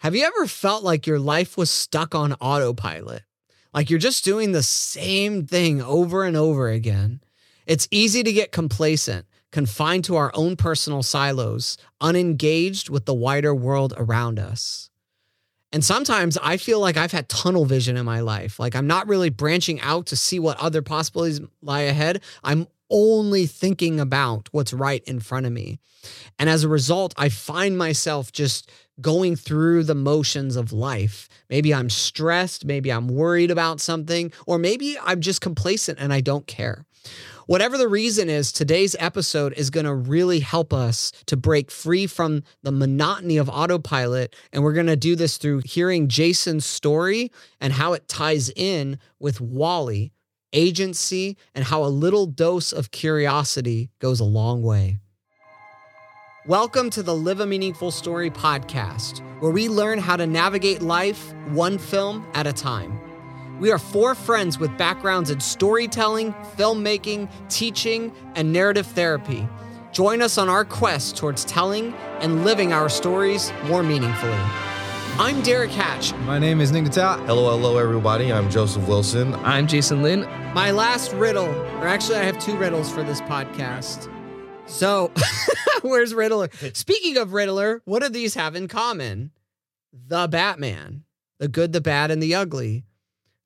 Have you ever felt like your life was stuck on autopilot? Like you're just doing the same thing over and over again? It's easy to get complacent, confined to our own personal silos, unengaged with the wider world around us. And sometimes I feel like I've had tunnel vision in my life. Like I'm not really branching out to see what other possibilities lie ahead. I'm only thinking about what's right in front of me. And as a result, I find myself just going through the motions of life. Maybe I'm stressed, maybe I'm worried about something, or maybe I'm just complacent and I don't care. Whatever the reason is, today's episode is going to really help us to break free from the monotony of autopilot. And we're going to do this through hearing Jason's story and how it ties in with WALL-E, agency, and how a little dose of curiosity goes a long way. Welcome to the Live a Meaningful Story podcast, where we learn how to navigate life one film at a time. We are four friends with backgrounds in storytelling, filmmaking, teaching, and narrative therapy. Join us on our quest towards telling and living our stories more meaningfully. I'm Derrick Hatch. My name is Nick Natal. Hello, hello, everybody. I'm Joseph Wilson. I'm Jason Lynn. My last riddle, or actually, I have two riddles for this podcast. So, where's Riddler? Speaking of Riddler, what do these have in common? The Batman, the good, the bad, and the ugly.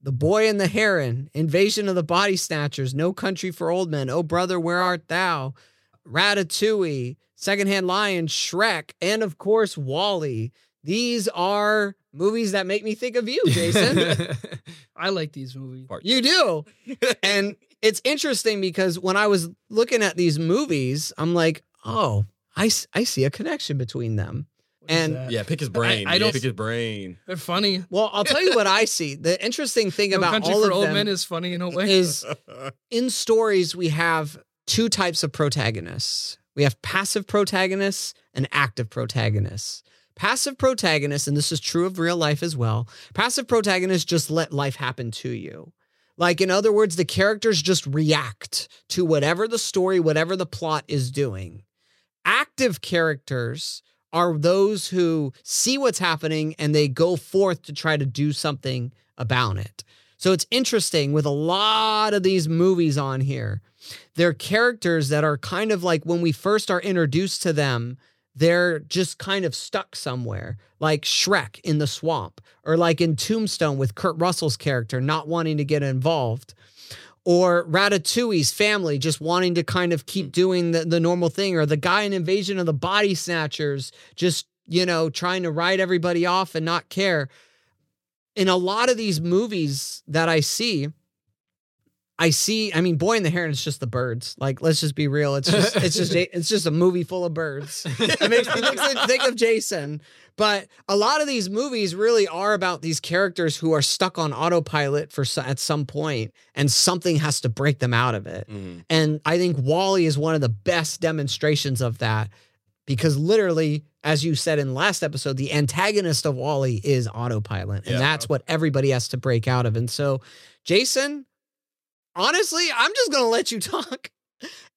The Boy and the Heron, Invasion of the Body Snatchers, No Country for Old Men, Oh Brother, Where Art Thou, Ratatouille, Secondhand Lion, Shrek, and of course, WALL-E. These are movies that make me think of you, Jason. I like these movies. you do. And it's interesting because when I was looking at these movies, I'm like, oh, I, I see a connection between them. What is And- Yeah, pick his brain. I yeah, don't- pick his brain. they're funny. Well, I'll tell you what I see. The interesting thing No about Country all for of Old them Men is funny in a way. is in stories we have two types of protagonists. We have passive protagonists and active protagonists. Passive protagonists, and this is true of real life as well, passive protagonists just let life happen to you. Like, in other words, the characters just react to whatever the story, whatever the plot is doing. Active characters are those who see what's happening and they go forth to try to do something about it. So it's interesting with a lot of these movies on here. They're characters that are kind of like when we first are introduced to them, they're just kind of stuck somewhere, like Shrek in the swamp, or like in Tombstone with Kurt Russell's character not wanting to get involved, or Ratatouille's family just wanting to kind of keep mm. doing the, the normal thing, or the guy in Invasion of the Body Snatchers just, you know, trying to write everybody off and not care. In a lot of these movies that I see, I see. I mean, Boy and the Heron is just the birds. Like, let's just be real. It's just, it's just, it's just a movie full of birds. It makes me think, think of Jason. But a lot of these movies really are about these characters who are stuck on autopilot for at some point, and something has to break them out of it. Mhm. And I think WALL-E is one of the best demonstrations of that because literally, as you said in last episode, the antagonist of WALL-E is autopilot. And Yeah. that's what everybody has to break out of. And so, Jason, honestly, I'm just going to let you talk.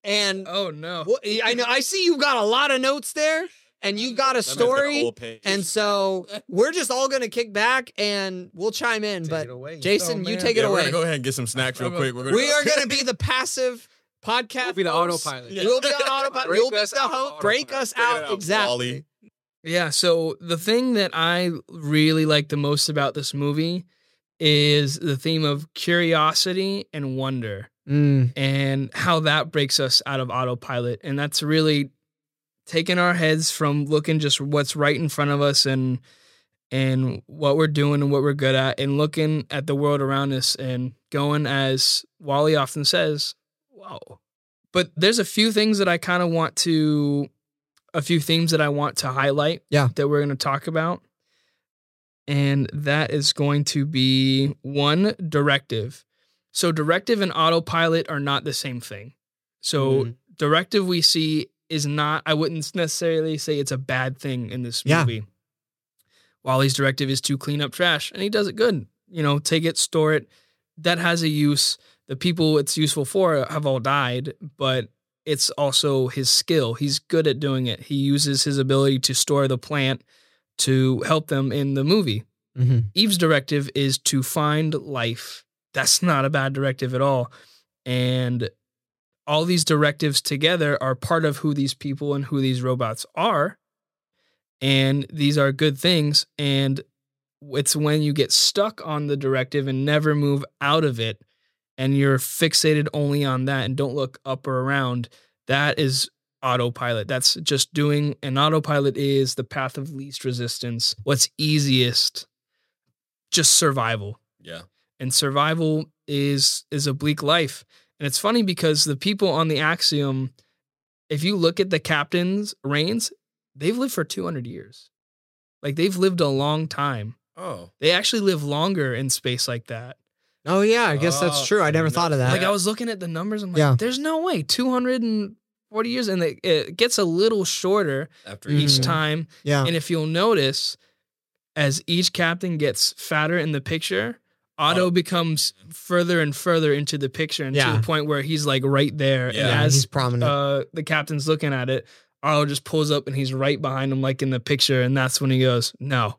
And oh no. well, I know I see you've got a lot of notes there and you got a That man's got story. And so we're just all going to kick back and we'll chime in. Take but away. Jason, Oh, you take it yeah, we're away. go ahead and get some snacks real quick. We're gonna we are going to be the passive podcast. We'll be the hosts. autopilot. Yeah. We'll be on autopilot. Break You'll be us the out, host. Break us Break out. out, Exactly. WALL-E. Yeah, so the thing that I really like the most about this movie is the theme of curiosity and wonder Mm, and how that breaks us out of autopilot. And that's really taking our heads from looking just what's right in front of us and and what we're doing and what we're good at and looking at the world around us and going as WALL-E often says, whoa. But there's a few things that I kind of want to a few themes that I want to highlight Yeah. that we're going to talk about. And that is going to be one directive. So directive and autopilot are not the same thing. So Mhm. directive we see is not I wouldn't necessarily say it's a bad thing in this Yeah. movie. WALL-E's directive is to clean up trash and he does it good. You know, take it, store it. That has a use. The people it's useful for have all died, but it's also his skill. He's good at doing it. He uses his ability to store the plant to help them in the movie. Mhm. Eve's directive is to find life. That's not a bad directive at all. And all these directives together are part of who these people and who these robots are. And these are good things. And it's when you get stuck on the directive and never move out of it and you're fixated only on that and don't look up or around, that is autopilot. That's just doing an autopilot is the path of least resistance. What's easiest? Just survival. Yeah. And survival is is a bleak life. And it's funny because the people on the Axiom, if you look at the captain's reigns, they've lived for 200 years. Like they've lived a long time. Oh. They actually live longer in space like that. Oh yeah, I guess that's Oh, true. I I never didn't thought of that. Like I was looking at the numbers, I'm like, Yeah. there's no way 240 years, and it, it gets a little shorter After each each time. yeah. And if you'll notice, as each captain gets fatter in the picture, AUTO Oh. becomes further and further into the picture, and to the point where he's like right there. Yeah. yeah, and he's as prominent. uh, the captain's looking at it, AUTO just pulls up and he's right behind him, like in the picture, and that's when he goes, "No."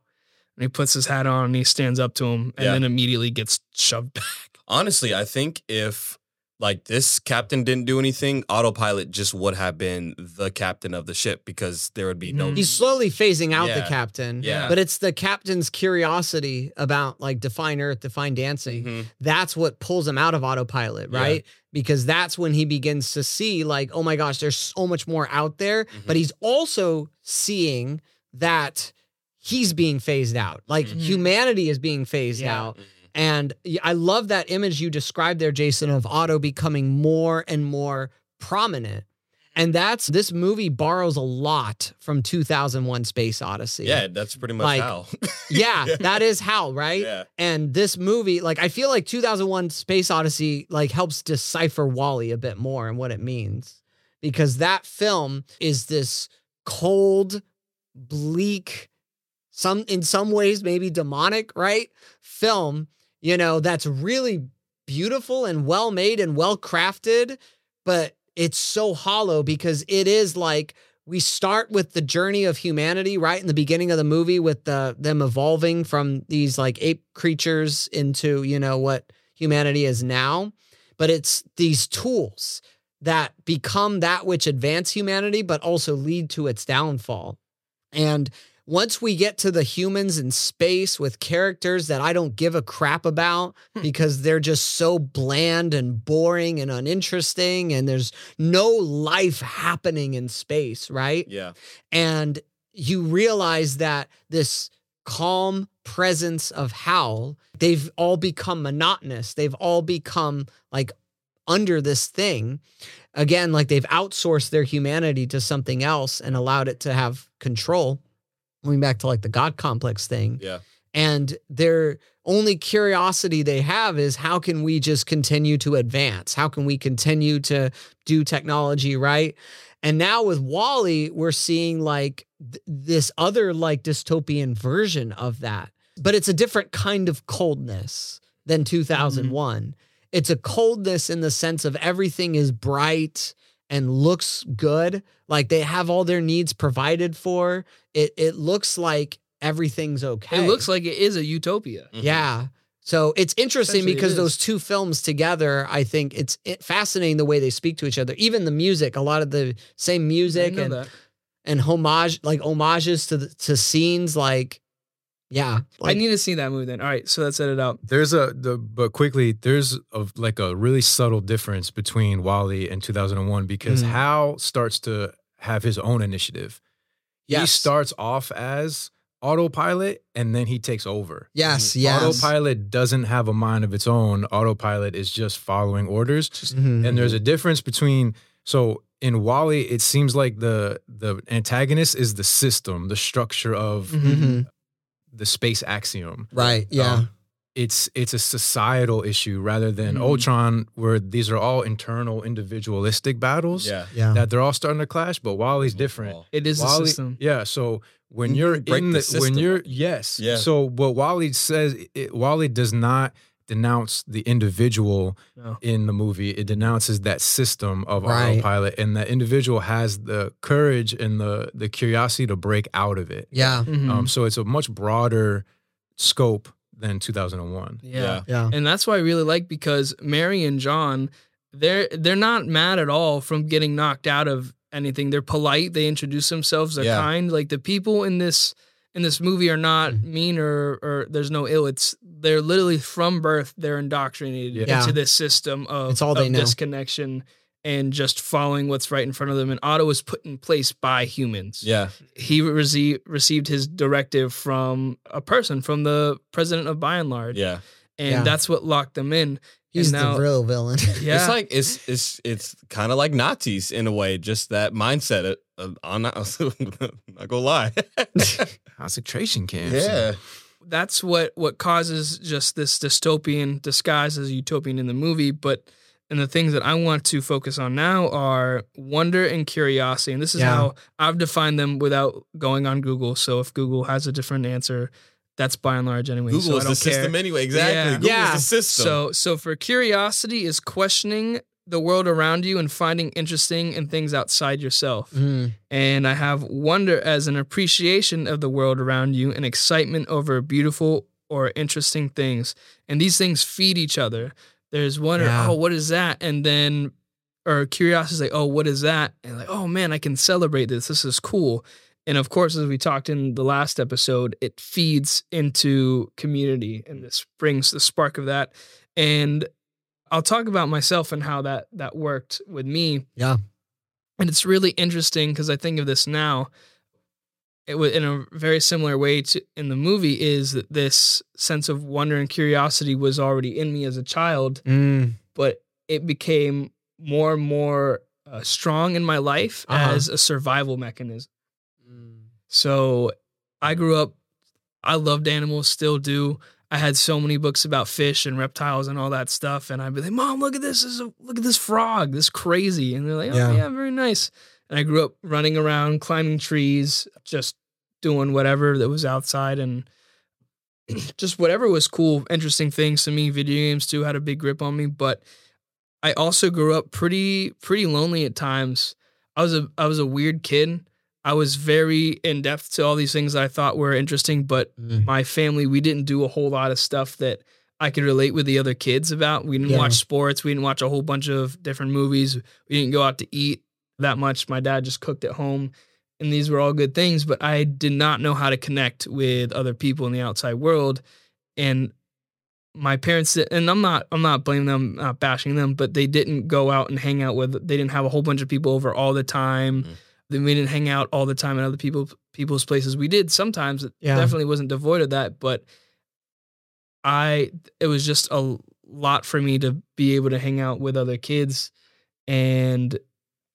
And he puts his hat on and he stands up to him, and Yeah. then immediately gets shoved back. Honestly, I think if like this captain didn't do anything, autopilot just would have been the captain of the ship because there would be no. Mhm. He's slowly phasing out the captain. Yeah. But it's the captain's curiosity about like define Earth, define dancing. Mhm. That's what pulls him out of autopilot, Yeah. right? Because that's when he begins to see, like, oh my gosh, there's so much more out there. But he's also seeing that he's being phased out. Like Mhm. humanity is being phased Yeah. out. And I love that image you described there, Jason, of AUTO becoming more and more prominent. And that's this movie borrows a lot from 2001 Space Odyssey. Yeah, that's pretty much Like, how. Yeah, that is how, right? yeah. And this movie, like, I feel like 2001 Space Odyssey, like, helps decipher WALL-E a bit more and what it means. Because that film is this cold, bleak, some in some ways maybe demonic, right? Film, you know, that's really beautiful and well made and well crafted, but it's so hollow because it is like we start with the journey of humanity right in the beginning of the movie with the them evolving from these like ape creatures into, you know, what humanity is now, but it's these tools that become that which advance humanity but also lead to its downfall. And once we get to the humans in space with characters that I don't give a crap about Hmm. because they're just so bland and boring and uninteresting, and there's no life happening in space, right? Yeah. And you realize that this calm presence of Hal, they've all become monotonous. They've all become like under this thing. Again, like they've outsourced their humanity to something else and allowed it to have control. Going back to like the God complex thing. Yeah. And their only curiosity they have is how can we just continue to advance? How can we continue to do technology right? And now with WALL-E, we're seeing like th- this other like dystopian version of that. But it's a different kind of coldness than mm-hmm. 2001. It's a coldness in the sense of everything is bright and looks good. Like they have all their needs provided for. It it looks like everything's okay. It looks like it is a utopia. Mhm. Yeah. So it's interesting Essentially, it because is. those two films together, I think it's fascinating the way they speak to each other. Even the music, a lot of the same music and that. and homage, like homages to the, to scenes, like yeah, I need to see that movie then. All right, so let's set it out. There's a the but quickly there's a like a really subtle difference between WALL-E and 2001 because Mhm. Hal starts to have his own initiative. He starts off as autopilot and then he takes over. yes, Mhm. yes. Autopilot doesn't have a mind of its own. Autopilot is just following orders. Mhm. And there's a difference between so in WALL-E, it seems like the the antagonist is the system, the structure of Mhm. The space axiom. right, yeah, Um, it's it's a societal issue rather than Mhm. Ultron, where these are all internal, individualistic battles Yeah. yeah. that they're all starting to clash. But WALL-E's different. It is WALL-E, a system. yeah. So when You you're break in the the, when you're yes, Yeah. So what WALL-E says, it, WALL-E does not denounce the individual No. in the movie. It denounces that system of Right. autopilot, and that individual has the courage and the the curiosity to break out of it. Yeah. Mhm. Um, so it's a much broader scope than 2001. yeah. Yeah. and that's why I really like because Mary and John, they're they're not mad at all from getting knocked out of anything. They're polite. They introduce themselves. They're Yeah. kind. Like the people in this in this movie are not Mhm. mean or or there's no ill. It's they're literally from birth they're indoctrinated Yeah. into this system of, It's all they of know. disconnection and just following what's right in front of them. And AUTO was put in place by humans Yeah. he rece- received his directive from a person, from the president of Buy n Large, Yeah. and Yeah. that's what locked them in. He's now- the real villain. Yeah, It's like it's it's it's kind of like Nazis in a way, just that mindset. Of, of, I'm not, not gonna lie. Concentration camps. yeah. that's what what causes just this dystopian disguise as utopian in the movie. But and the things that I want to focus on now are wonder and curiosity, and this is Yeah. how I've defined them without going on Google. So if Google has a different answer, that's by and large anyway. Google so is the don't care. system anyway. Exactly. Yeah. Google Yeah. is the system. So so for curiosity is questioning the world around you and finding interesting in things outside yourself. Mm. And I have wonder as an appreciation of the world around you and excitement over beautiful or interesting things. And these things feed each other. There's wonder, Yeah. oh, what is that? And then or curiosity is like, oh, what is that? And like, oh man, I can celebrate this. This is cool. And of course, as we talked in the last episode, it feeds into community and this brings the spark of that. And I'll talk about myself and how that that worked with me. Yeah. And it's really interesting because I think of this now. It was in a very similar way to in the movie is that this sense of wonder and curiosity was already in me as a child, Mm. but it became more and more uh, strong in my life Uh-huh. as a survival mechanism. So I grew up, I loved animals, still do. I had so many books about fish and reptiles and all that stuff. And I'd be like, Mom, look at this. this is a, look at this frog. This is crazy. And they're like, Oh, Yeah. yeah. very nice. And I grew up running around, climbing trees, just doing whatever that was outside and just whatever was cool, interesting things to me. Video games too had a big grip on me. But I also grew up pretty, pretty lonely at times. I was a, I was a weird kid. I was very in depth to all these things that I thought were interesting, but Mm. my family, we didn't do a whole lot of stuff that I could relate with the other kids about. We didn't Yeah. watch sports. We didn't watch a whole bunch of different movies. We didn't go out to eat that much. My dad just cooked at home. And these were all good things, but I did not know how to connect with other people in the outside world. And my parents and I'm not I'm not blaming them, not bashing them, but they didn't go out and hang out with they didn't have a whole bunch of people over all the time. Mhm. Then we didn't hang out all the time at other people people's places. We did sometimes. It Yeah. definitely wasn't devoid of that, but I it was just a lot for me to be able to hang out with other kids and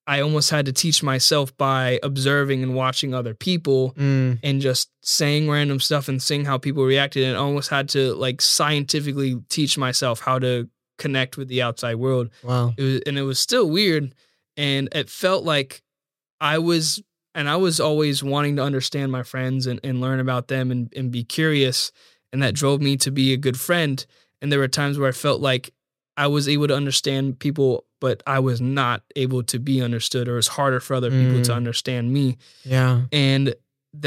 I almost had to teach myself by observing and watching other people Mm. and just saying random stuff and seeing how people reacted and almost had to like scientifically teach myself how to connect with the outside world Wow. it was, and it was still weird and it felt like i was and i was always wanting to understand my friends and, and learn about them and, and be curious and that drove me to be a good friend and there were times where i felt like i was able to understand people but i was not able to be understood or it was harder for other people to Mm. understand me Yeah. and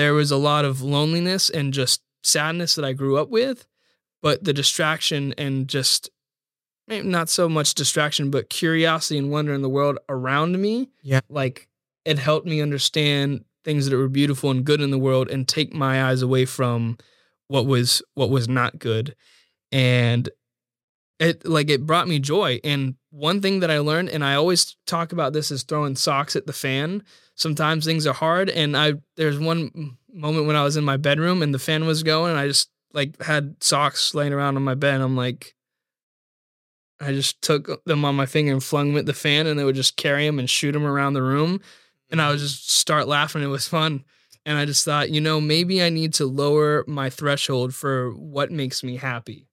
there was a lot of loneliness and just sadness that I grew up with, but the distraction and just maybe not so much distraction, but curiosity and wonder in the world around me. Yeah. Like it helped me understand things that were beautiful and good in the world and take my eyes away from what was what was not good. And it like it brought me joy. And one thing that I learned, and I always talk about this is throwing socks at the fan sometimes things are hard and i there's one moment when i was in my bedroom and the fan was going and i just like had socks laying around on my bed i'm like i just took them on my finger and flung them at the fan and they would just carry them and shoot them around the room and i would just start laughing. It was fun. And i just thought you know maybe i need to lower my threshold for what makes me happy.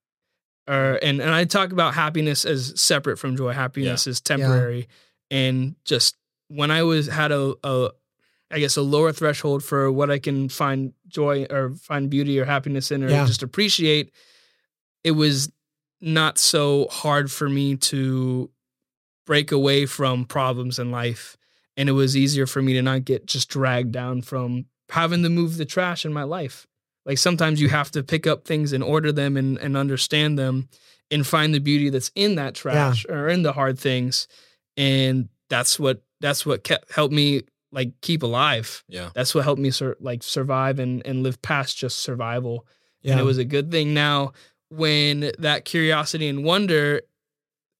Or mm. and, and i talk about happiness as separate from joy. Happiness is temporary. And just when I was had a, a I guess a lower threshold for what I can find joy or find beauty or happiness in or Yeah. just appreciate, it was not so hard for me to break away from problems in life. And it was easier for me to not get just dragged down from having to move the trash in my life. Like sometimes you have to pick up things and order them and, and understand them and find the beauty that's in that trash or in the hard things. And that's what that's what kept helped me like keep alive. Yeah. That's what helped me sur- like survive and and live past just survival. And it was a good thing now when that curiosity and wonder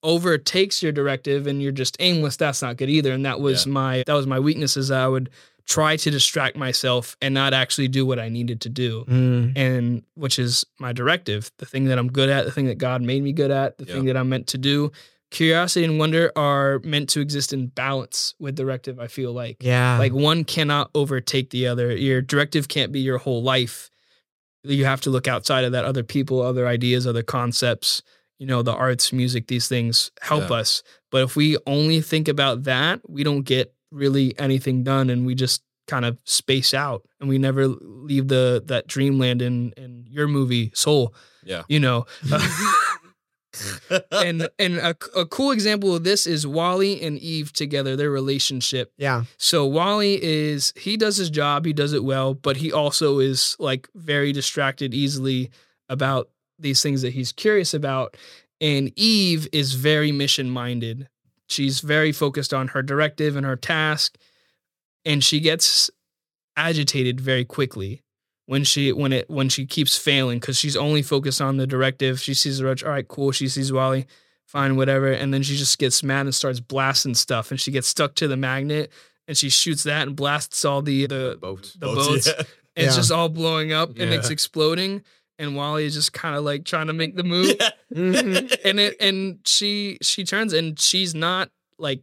overtakes your directive and you're just aimless that's not good either and that was Yeah. my that was my weakness is i would try to distract myself and not actually do what i needed to do Mm. and which is my directive the thing that i'm good at the thing that god made me good at the Yeah. thing that i'm meant to do curiosity and wonder are meant to exist in balance with directive i feel like Yeah. like one cannot overtake the other. Your directive can't be your whole life. You have to look outside of that. Other people, other ideas, other concepts, you know, the arts, music, these things help Yeah. us. But if we only think about that, we don't get really anything done and we just kind of space out and we never leave the that dreamland in in your movie Soul, Yeah. you know. and and a, a cool example of this is WALL-E and Eve together, their relationship. yeah. So WALL-E is he does his job, he does it well, but he also is like very distracted easily about these things that he's curious about. And Eve is very mission minded. She's very focused on her directive and her task, and she gets agitated very quickly when she when it when she keeps failing because she's only focused on the directive. She sees the roach, all right, cool. She sees WALL-E, fine, whatever, and then she just gets mad and starts blasting stuff, and she gets stuck to the magnet, and she shoots that and blasts all the the, Boats. the boats, yeah. and it's just all blowing up, and it's exploding, and WALL-E is just kind of like trying to make the move, Mhm. and it and she she turns and she's not like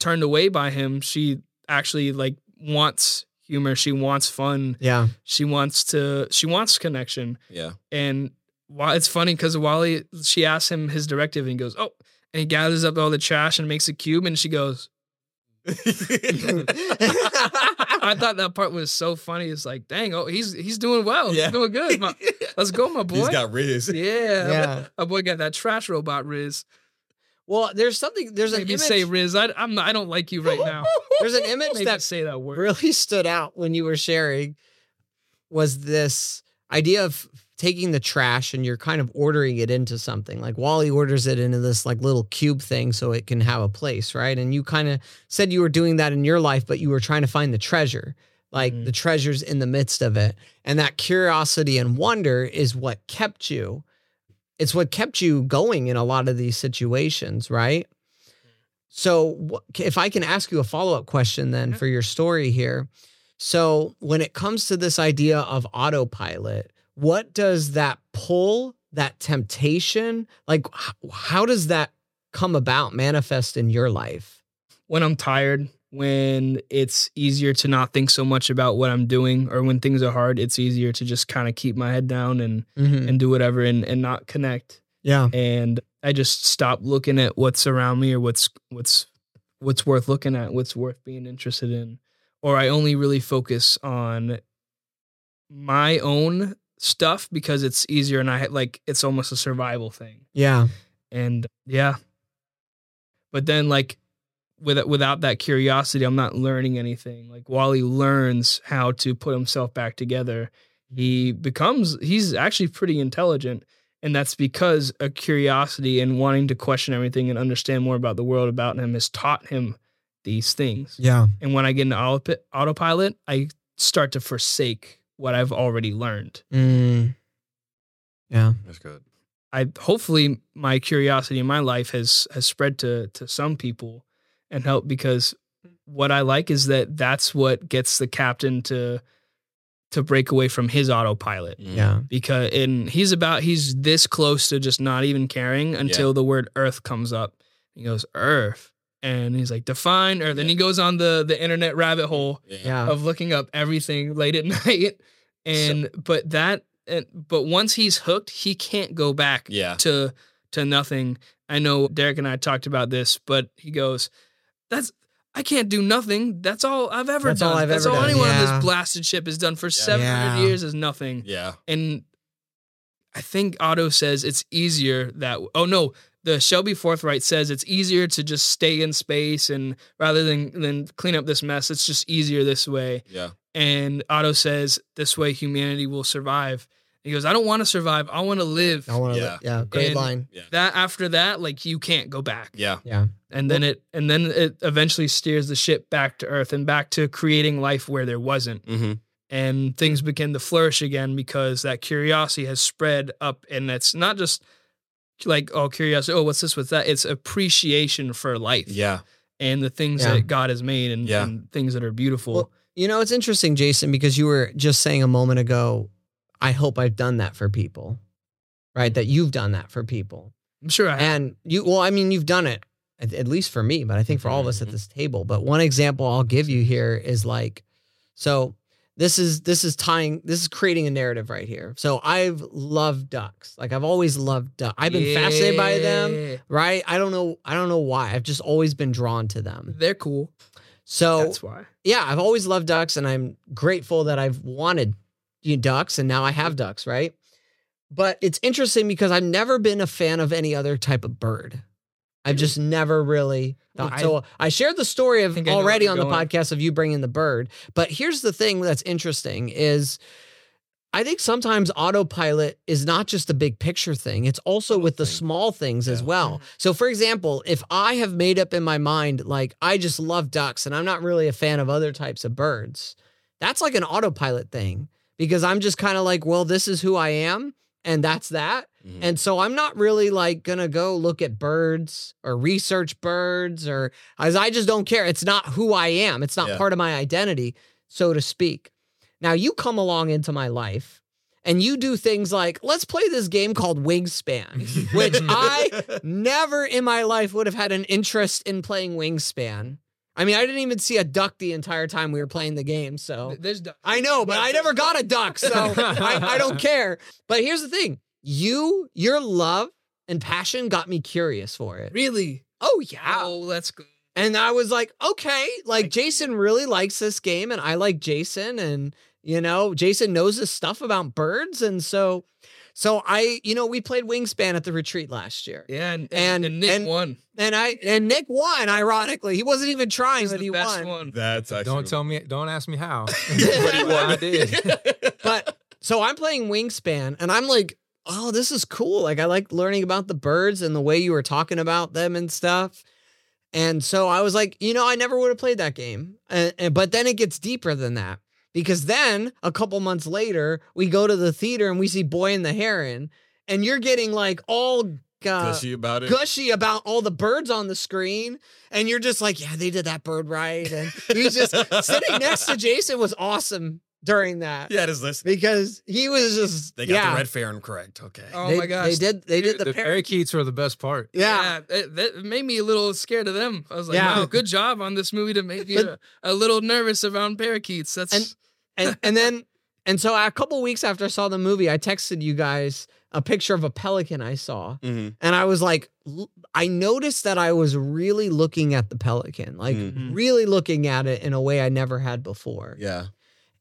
turned away by him. She actually like wants humor. She wants fun. Yeah. She wants to. She wants connection. yeah. And why it's funny because WALL-E, she asks him his directive, and he goes, "Oh," and he gathers up all the trash and makes a cube, and she goes. I thought that part was so funny. It's like, dang, oh, he's he's doing well. Yeah. He's doing good. My- let's go, my boy. He's got Riz. yeah, Yeah. my boy got that trash robot, Riz. Well, there's something. There's an Maybe image. say Riz. I, I'm not, I don't like you right now. there's an image Maybe that say that word. really stood out when you were sharing was this idea of taking the trash and you're kind of ordering it into something like wall-e orders it into this like little cube thing so it can have a place right and you kind of said you were doing that in your life but you were trying to find the treasure like Mhm. the treasures in the midst of it and that curiosity and wonder is what kept you it's what kept you going in a lot of these situations right so if i can ask you a follow-up question then Yeah. for your story here so when it comes to this idea of autopilot, what does that pull, that temptation, like how does that come about, manifest in your life? when I'm tired, when it's easier to not think so much about what I'm doing, or when things are hard, it's easier to just kind of keep my head down and Mm-hmm. and do whatever and and not connect. Yeah. And I just stop looking at what's around me or what's what's what's worth looking at, what's worth being interested in, or I only really focus on my own stuff because it's easier and I like it's almost a survival thing. Yeah. and yeah but then like with, without that curiosity i'm not learning anything like wall-e learns how to put himself back together he becomes he's actually pretty intelligent and that's because a curiosity and wanting to question everything and understand more about the world about him has taught him these things Yeah. and when i get into autopilot i start to forsake what i've already learned Mm. Yeah. That's good. I hopefully my curiosity in my life has has spread to to some people and help because what I like is that that's what gets the captain to to break away from his autopilot Mhm. Yeah. because and he's about he's this close to just not even caring until the word earth comes up. He goes earth and he's like define earth and he goes on the the internet rabbit hole Yeah. Yeah. of looking up everything late at night and but that and but once he's hooked he can't go back Yeah. to to nothing i know derrick and i talked about this but he goes that's i can't do nothing that's all i've ever That's done all I've that's ever all done, anyone on this blasted ship has done for Yeah. 700 Yeah. years is nothing Yeah. and I think AUTO says it's easier that. Oh no, the Shelby Forthright says it's easier to just stay in space and rather than than clean up this mess, it's just easier this way. Yeah. And AUTO says this way humanity will survive. He goes, I don't want to survive. I want to live. I want to. Yeah. Yeah. Great And- line. That after that, like you can't go back. Yeah. Yeah. And then it and then it eventually steers the ship back to Earth and back to creating life where there wasn't. Mm-hmm. And things begin to flourish again because that curiosity has spread up and it's not just like oh curiosity, oh what's this, what's that? It's appreciation for life Yeah. and the things Yeah. that God has made and, Yeah. and things that are beautiful. Well, You know, it's interesting, Jason, because you were just saying a moment ago, I hope I've done that for people, right? That you've done that for people. I'm sure I have. And you, well, I mean, you've done it, at, at least for me, but I think for all of us at Mhm. this table. But one example I'll give you here is like, so this is this is tying this is creating a narrative right here. So I've loved ducks. Like I've always loved ducks. I've been fascinated by them, right? I don't know, I don't know why. I've just always been drawn to them. They're cool. So That's why. yeah, I've always loved ducks and I'm grateful that I've wanted you know, ducks and now I have ducks, right? But it's interesting because I've never been a fan of any other type of bird. I've just never really thought. I- so I shared the story of think I know where already on the going. podcast of you bringing the bird. But here's the thing that's interesting is I think sometimes autopilot is not just a big picture thing. It's also with the small things as well. Mm-hmm. So for example, if I have made up in my mind like I just love ducks and I'm not really a fan of other types of birds, that's like an autopilot thing because I'm just kind of like, well, this is who I am and that's that. Mhm. And so I'm not really like gonna go look at birds or research birds or as I just don't care. It's not who I am. It's not Yeah. part of my identity, so to speak. Now you come along into my life and you do things like, let's play this game called Wingspan, which I never in my life would have had an interest in playing Wingspan. I mean, I didn't even see a duck the entire time we were playing the game. So There's ducks. I know, but I never got a duck, so I, I don't care. But here's the thing: you, your love and passion got me curious for it. really. Oh yeah, Oh, that's good. and I was like, okay, like Jason really likes this game, and I like Jason, and you know, Jason knows his stuff about birds, and so, so I, you know, we played Wingspan at the retreat last year, Yeah, and, And- and, and Nick and- won. and I and Nick won. Ironically, he wasn't even trying, He's but the he best won. one. That's actually Don't tell me. Don't ask me how. But he I did. but so I'm playing Wingspan and I'm like, oh, this is cool. Like I like learning about the birds and the way you were talking about them and stuff. And so I was like, you know, I never would have played that game. And, and- but then it gets deeper than that because then a couple months later, we go to the theater and we see Boy and the Heron, and you're getting like all uh, gushy about it. gushy about all the birds on the screen and you're just like yeah they did that bird right and he's just sitting next to jason was awesome during that Yeah, it is list. because he was just They got yeah the red fair correct. Okay. Oh they, my gosh. they did they did the, the par- parakeets were the best part. yeah it, that made me a little scared of them. I was like, Yeah. wow, good job on this movie to make you a, a little nervous around parakeets. That's And- and and then and so a couple weeks after I saw the movie, I texted you guys a picture of a pelican I saw, hmm and I was like, l- I noticed that I was really looking at the pelican, like Mhm. really looking at it in a way I never had before. Yeah.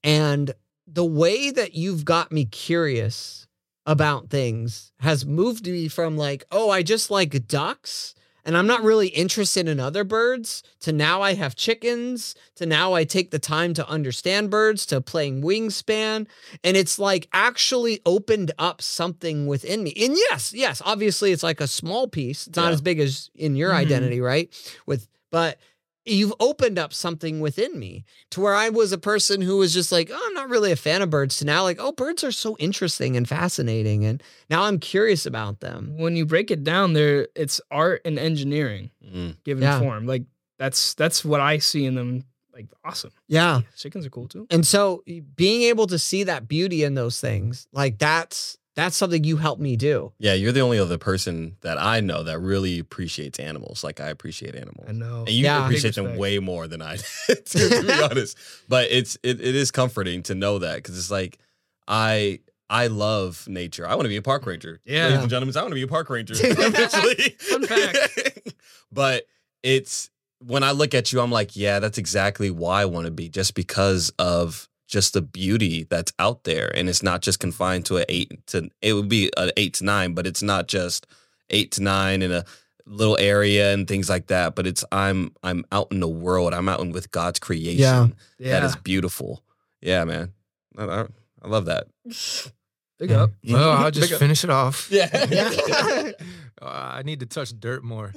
And the way that you've got me curious about things has moved me from like, oh, I just like ducks and I'm not really interested in other birds to now I have chickens to now I take the time to understand birds to playing wingspan. And it's like actually opened up something within me. And yes, yes, obviously it's like a small piece. It's not Yeah. as big as in your Mhm. identity, right? With, but you've opened up something within me to where I was a person who was just like, oh, I'm not really a fan of birds to now like, oh, birds are so interesting and fascinating. And now I'm curious about them. when you break it down, there it's art and engineering Mm. given Yeah. form. Like that's that's what I see in them. Like awesome. Yeah. Chickens are cool too. And so being able to see that beauty in those things, like that's that's something you helped me do. Yeah, you're the only other person that I know that really appreciates animals. Like I appreciate animals. I know. And you Yeah. appreciate them way more than I did, to, to be honest. But it's it, it is comforting to know that because it's like I I love nature. I want to be a park ranger. Yeah. Ladies and gentlemen, I want to be a park ranger eventually. Fun fact. but it's when I look at you, I'm like, yeah, that's exactly why I want to be, just because of just the beauty that's out there, and it's not just confined to an eight to. It would be an eight to nine, but it's not just eight to nine in a little area and things like that. But it's I'm I'm out in the world. I'm out in with God's creation. Yeah. Yeah. That is beautiful. Yeah, man. I, I, I love that. Big up. Well, I'll just Big up. finish it off. Yeah. Uh, I need to touch dirt more.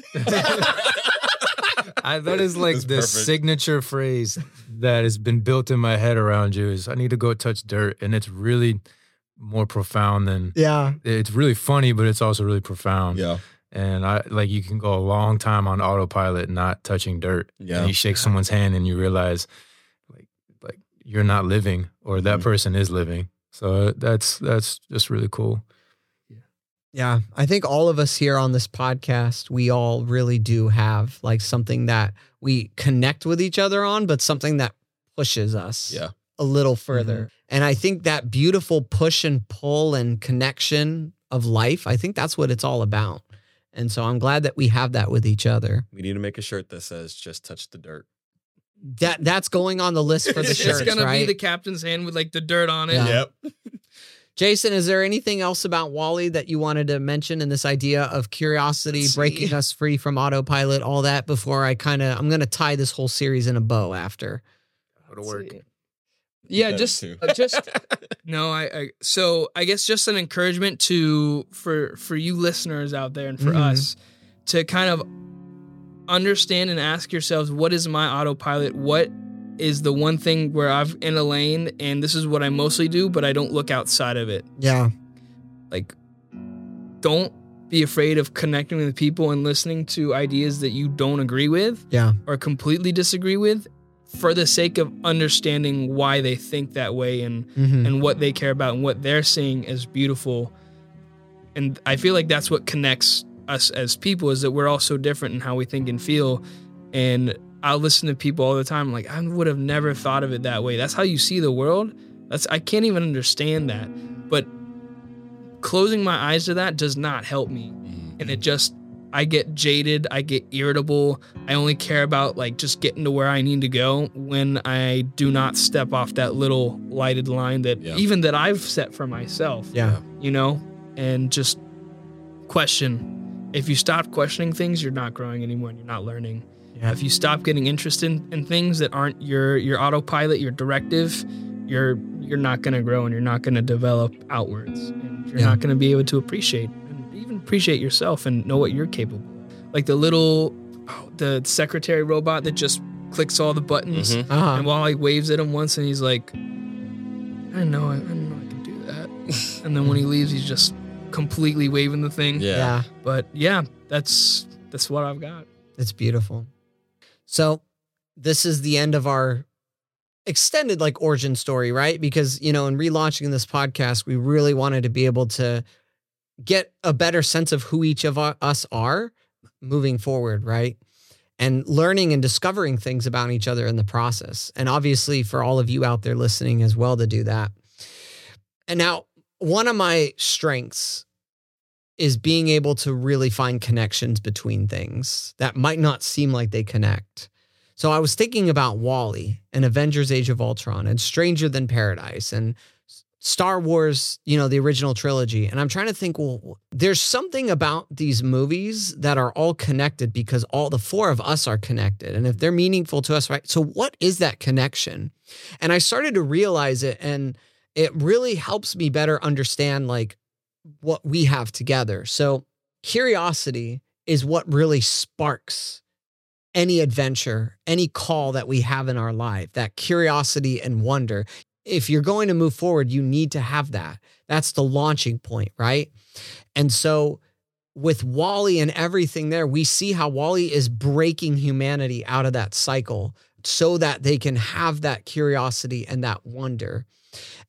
I, that is like That's the perfect. signature phrase that has been built in my head around you is I need to go touch dirt. And it's really more profound than Yeah. it's really funny, but it's also really profound. Yeah. And I like you can go a long time on autopilot not touching dirt. Yeah. And you shake someone's hand and you realize like like you're not living or that Mhm. person is living. So that's that's just really cool. Yeah, I think all of us here on this podcast, we all really do have like something that we connect with each other on, but something that pushes us Yeah. a little mm-hmm. further. And I think that beautiful push and pull and connection of life, I think that's what it's all about. And so I'm glad that we have that with each other. We need to make a shirt that says "Just touch the dirt." That that's going on the list for the shirt. it's shirts, gonna right? be the captain's hand with like the dirt on it. Yeah. Yep. Jason, is there anything else about WALL-E that you wanted to mention in this idea of curiosity Let's see. breaking us free from autopilot, all that before I kind of I'm going to tie this whole series in a bow after. Go to work. Yeah, That just uh, just no, I, I so I guess just an encouragement to for for you listeners out there and for Mhm. us to kind of understand and ask yourselves what is my autopilot? What is the one thing where I've in a lane and this is what I mostly do, but I don't look outside of it. Yeah. Like don't be afraid of connecting with people and listening to ideas that you don't agree with Yeah. or completely disagree with for the sake of understanding why they think that way and Mhm. and what they care about and what they're seeing as beautiful. And I feel like that's what connects us as people is that we're all so different in how we think and feel. And I'll listen to people all the time like I would have never thought of it that way. That's how you see the world. That's I can't even understand that. But closing my eyes to that does not help me. Mm-hmm. And it just I get jaded, I get irritable. I only care about like just getting to where I need to go when I do not step off that little lighted line that Yeah. even that I've set for myself, Yeah. you know, and just question. If you stop questioning things, you're not growing anymore and you're not learning. Yeah. If you stop getting interested in, in things that aren't your your autopilot, your directive, you're you're not going to grow and you're not going to develop outwards. And you're Yeah. not going to be able to appreciate and even appreciate yourself and know what you're capable. of. Like the little oh, the secretary robot that just clicks all the buttons Mhm. Uh-huh. and WALL-E waves at him once and he's like I know I, I know I can do that. and then when he leaves he's just completely waving the thing. Yeah. yeah. But yeah, that's that's what I've got. It's beautiful. So, this is the end of our extended like origin story, right? Because, you know, in relaunching this podcast, we really wanted to be able to get a better sense of who each of us are moving forward, right? And learning and discovering things about each other in the process. And obviously, for all of you out there listening as well to do that. And now, one of my strengths is being able to really find connections between things that might not seem like they connect. So I was thinking about WALL-E and Avengers Age of Ultron and Stranger Than Paradise and Star Wars, you know, the original trilogy. And I'm trying to think, well, there's something about these movies that are all connected because all the four of us are connected. And if they're meaningful to us, right? So what is that connection? And I started to realize it and it really helps me better understand like what we have together. So, curiosity is what really sparks any adventure, any call that we have in our life, that curiosity and wonder. If you're going to move forward, you need to have that. That's the launching point, right? And so, with WALL-E and everything there, we see how WALL-E is breaking humanity out of that cycle so that they can have that curiosity and that wonder.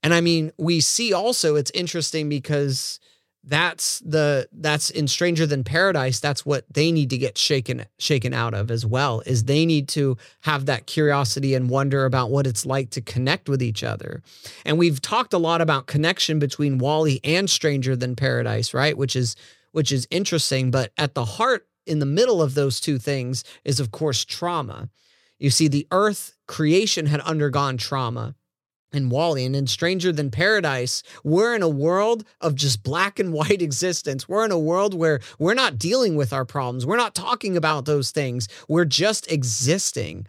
And I mean, we see also it's interesting because that's the that's in Stranger Than Paradise, that's what they need to get shaken shaken out of as well, is they need to have that curiosity and wonder about what it's like to connect with each other. And we've talked a lot about connection between WALL-E and Stranger Than Paradise, right? Which is which is interesting, but at the heart in the middle of those two things is of course trauma. You see the earth creation had undergone trauma. In WALL-E and in Stranger Than Paradise, we're in a world of just black and white existence. We're in a world where we're not dealing with our problems. We're not talking about those things. We're just existing.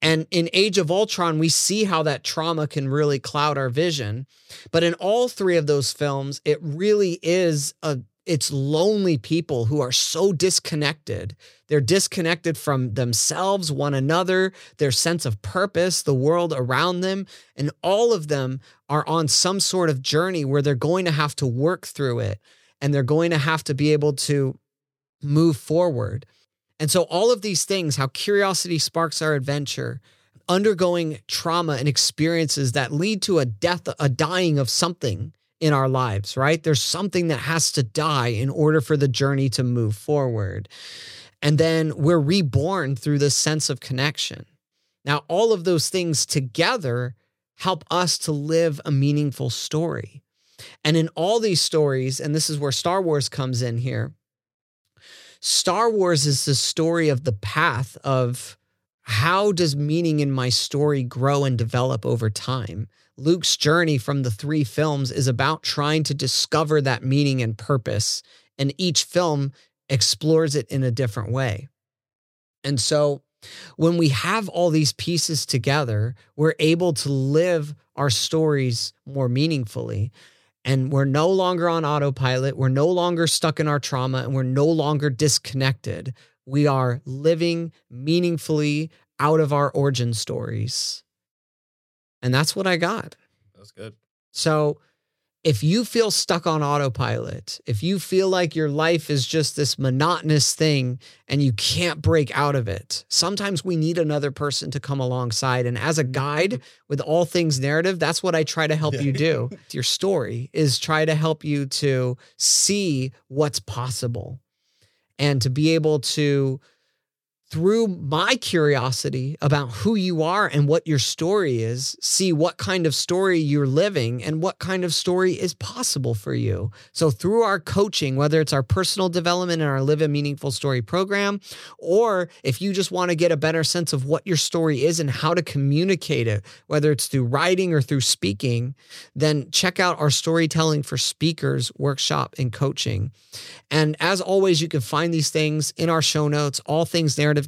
And in Age of Ultron, we see how that trauma can really cloud our vision. But in all three of those films, it really is a it's lonely people who are so disconnected. They're disconnected from themselves, one another, their sense of purpose, the world around them. And all of them are on some sort of journey where they're going to have to work through it and they're going to have to be able to move forward. And so, all of these things, how curiosity sparks our adventure, undergoing trauma and experiences that lead to a death, a dying of something in our lives, right? There's something that has to die in order for the journey to move forward. And then we're reborn through this sense of connection. Now, all of those things together help us to live a meaningful story. And in all these stories, and this is where Star Wars comes in here, Star Wars is the story of the path of how does meaning in my story grow and develop over time? Luke's journey from the three films is about trying to discover that meaning and purpose, and each film explores it in a different way. And so, when we have all these pieces together, we're able to live our stories more meaningfully. And we're no longer on autopilot. We're no longer stuck in our trauma and we're no longer disconnected. We are living meaningfully out of our origin stories. And that's what I got. That's good. So if you feel stuck on autopilot, if you feel like your life is just this monotonous thing and you can't break out of it, sometimes we need another person to come alongside. And as a guide with all things narrative, that's what I try to help Yeah. you do. Your story is try to help you to see what's possible and to be able to through my curiosity about who you are and what your story is, see what kind of story you're living and what kind of story is possible for you. So, through our coaching, whether it's our personal development in our Live a Meaningful Story program, or if you just want to get a better sense of what your story is and how to communicate it, whether it's through writing or through speaking, then check out our Storytelling for Speakers workshop and coaching. And as always, you can find these things in our show notes,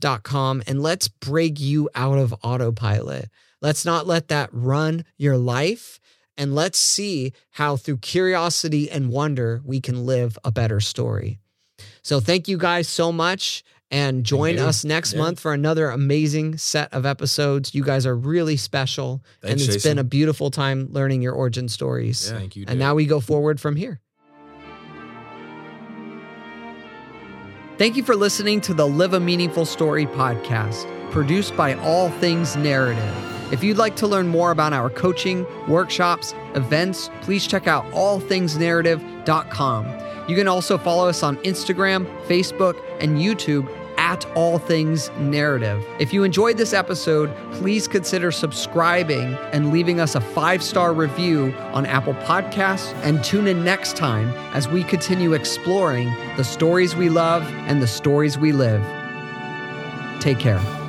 allthingsnarrative.com, and let's break you out of autopilot. Let's not let that run your life. And let's see how, through curiosity and wonder, we can live a better story. So, thank you guys so much. And join us next Yeah. month for another amazing set of episodes. You guys are really special. and Thanks, it's Jason. been a beautiful time learning your origin stories. Yeah. Thank you. And now we go forward from here. Thank you for listening to the Live a Meaningful Story podcast, produced by All Things Narrative. If you'd like to learn more about our coaching, workshops, events, please check out allthingsnarrative.com. You can also follow us on Instagram, Facebook, and YouTube at All Things Narrative. If you enjoyed this episode, please consider subscribing and leaving us a five star review on Apple Podcasts. And tune in next time as we continue exploring the stories we love and the stories we live. Take care.